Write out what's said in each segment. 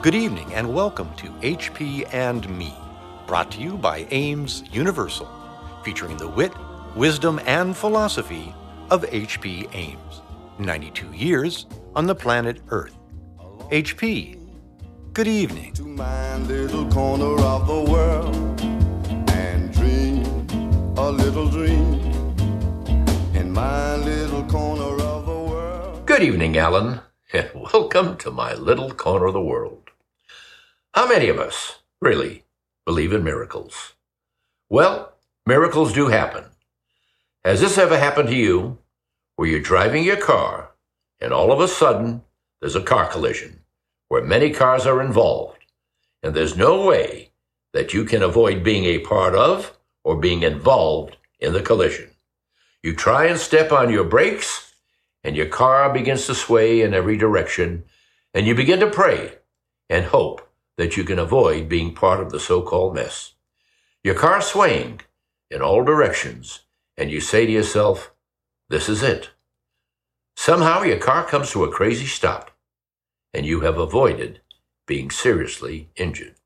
Good evening and welcome to HP and Me, brought to you by Ames Universal, featuring the wit, wisdom, and philosophy of H.P. Ames. 92 years on the planet Earth. HP, good evening. to my little corner of the world and dream a little dream Good evening, Alan, and welcome to my little corner of the world. How many of us really believe in miracles? Well, miracles do happen. Has this ever happened to you where you're driving your car and all of a sudden there's a car collision where many cars are involved and there's no way that you can avoid being a part of or being involved in the collision? You try and step on your brakes and your car begins to sway in every direction, and you begin to pray and hope that you can avoid being part of the so called mess. Your car swaying in all directions, and you say to yourself, This is it. Somehow your car comes to a crazy stop, and you have avoided being seriously injured.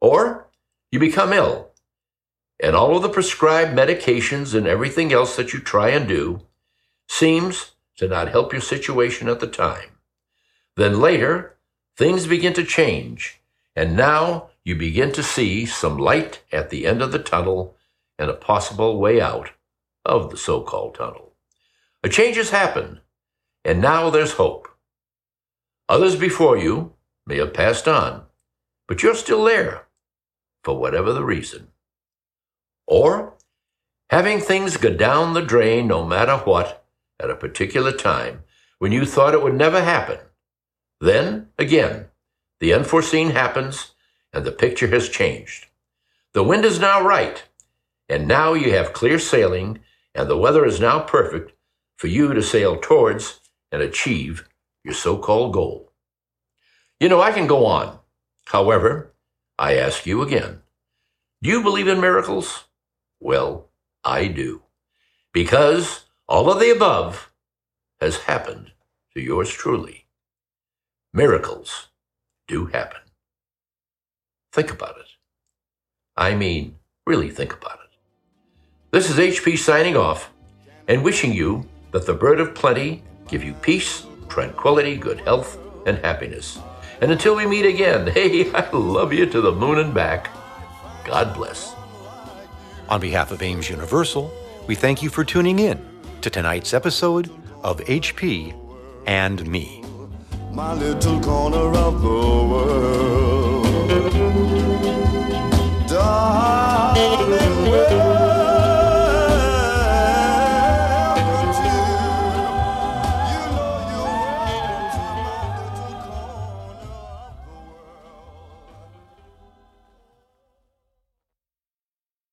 Or you become ill, and all of the prescribed medications and everything else that you try and do seems to not help your situation at the time. Then later, things begin to change, and now you begin to see some light at the end of the tunnel and a possible way out of the so called tunnel. A change has happened, and now there's hope. Others before you may have passed on, but you're still there, for whatever the reason. Or having things go down the drain no matter what at a particular time when you thought it would never happen. Then, again, the unforeseen happens and the picture has changed. The wind is now right, and now you have clear sailing, and the weather is now perfect for you to sail towards and achieve your so called goal. You know, I can go on. However, I ask you again do you believe in miracles? Well, I do. Because all of the above has happened to yours truly. Miracles do happen. Think about it. I mean, really think about it. This is HP signing off and wishing you that the bird of plenty give you peace, tranquility, good health, and happiness. And until we meet again, hey, I love you to the moon and back. God bless. On behalf of Ames Universal, we thank you for tuning in to tonight's episode of HP and Me. My little corner of the world.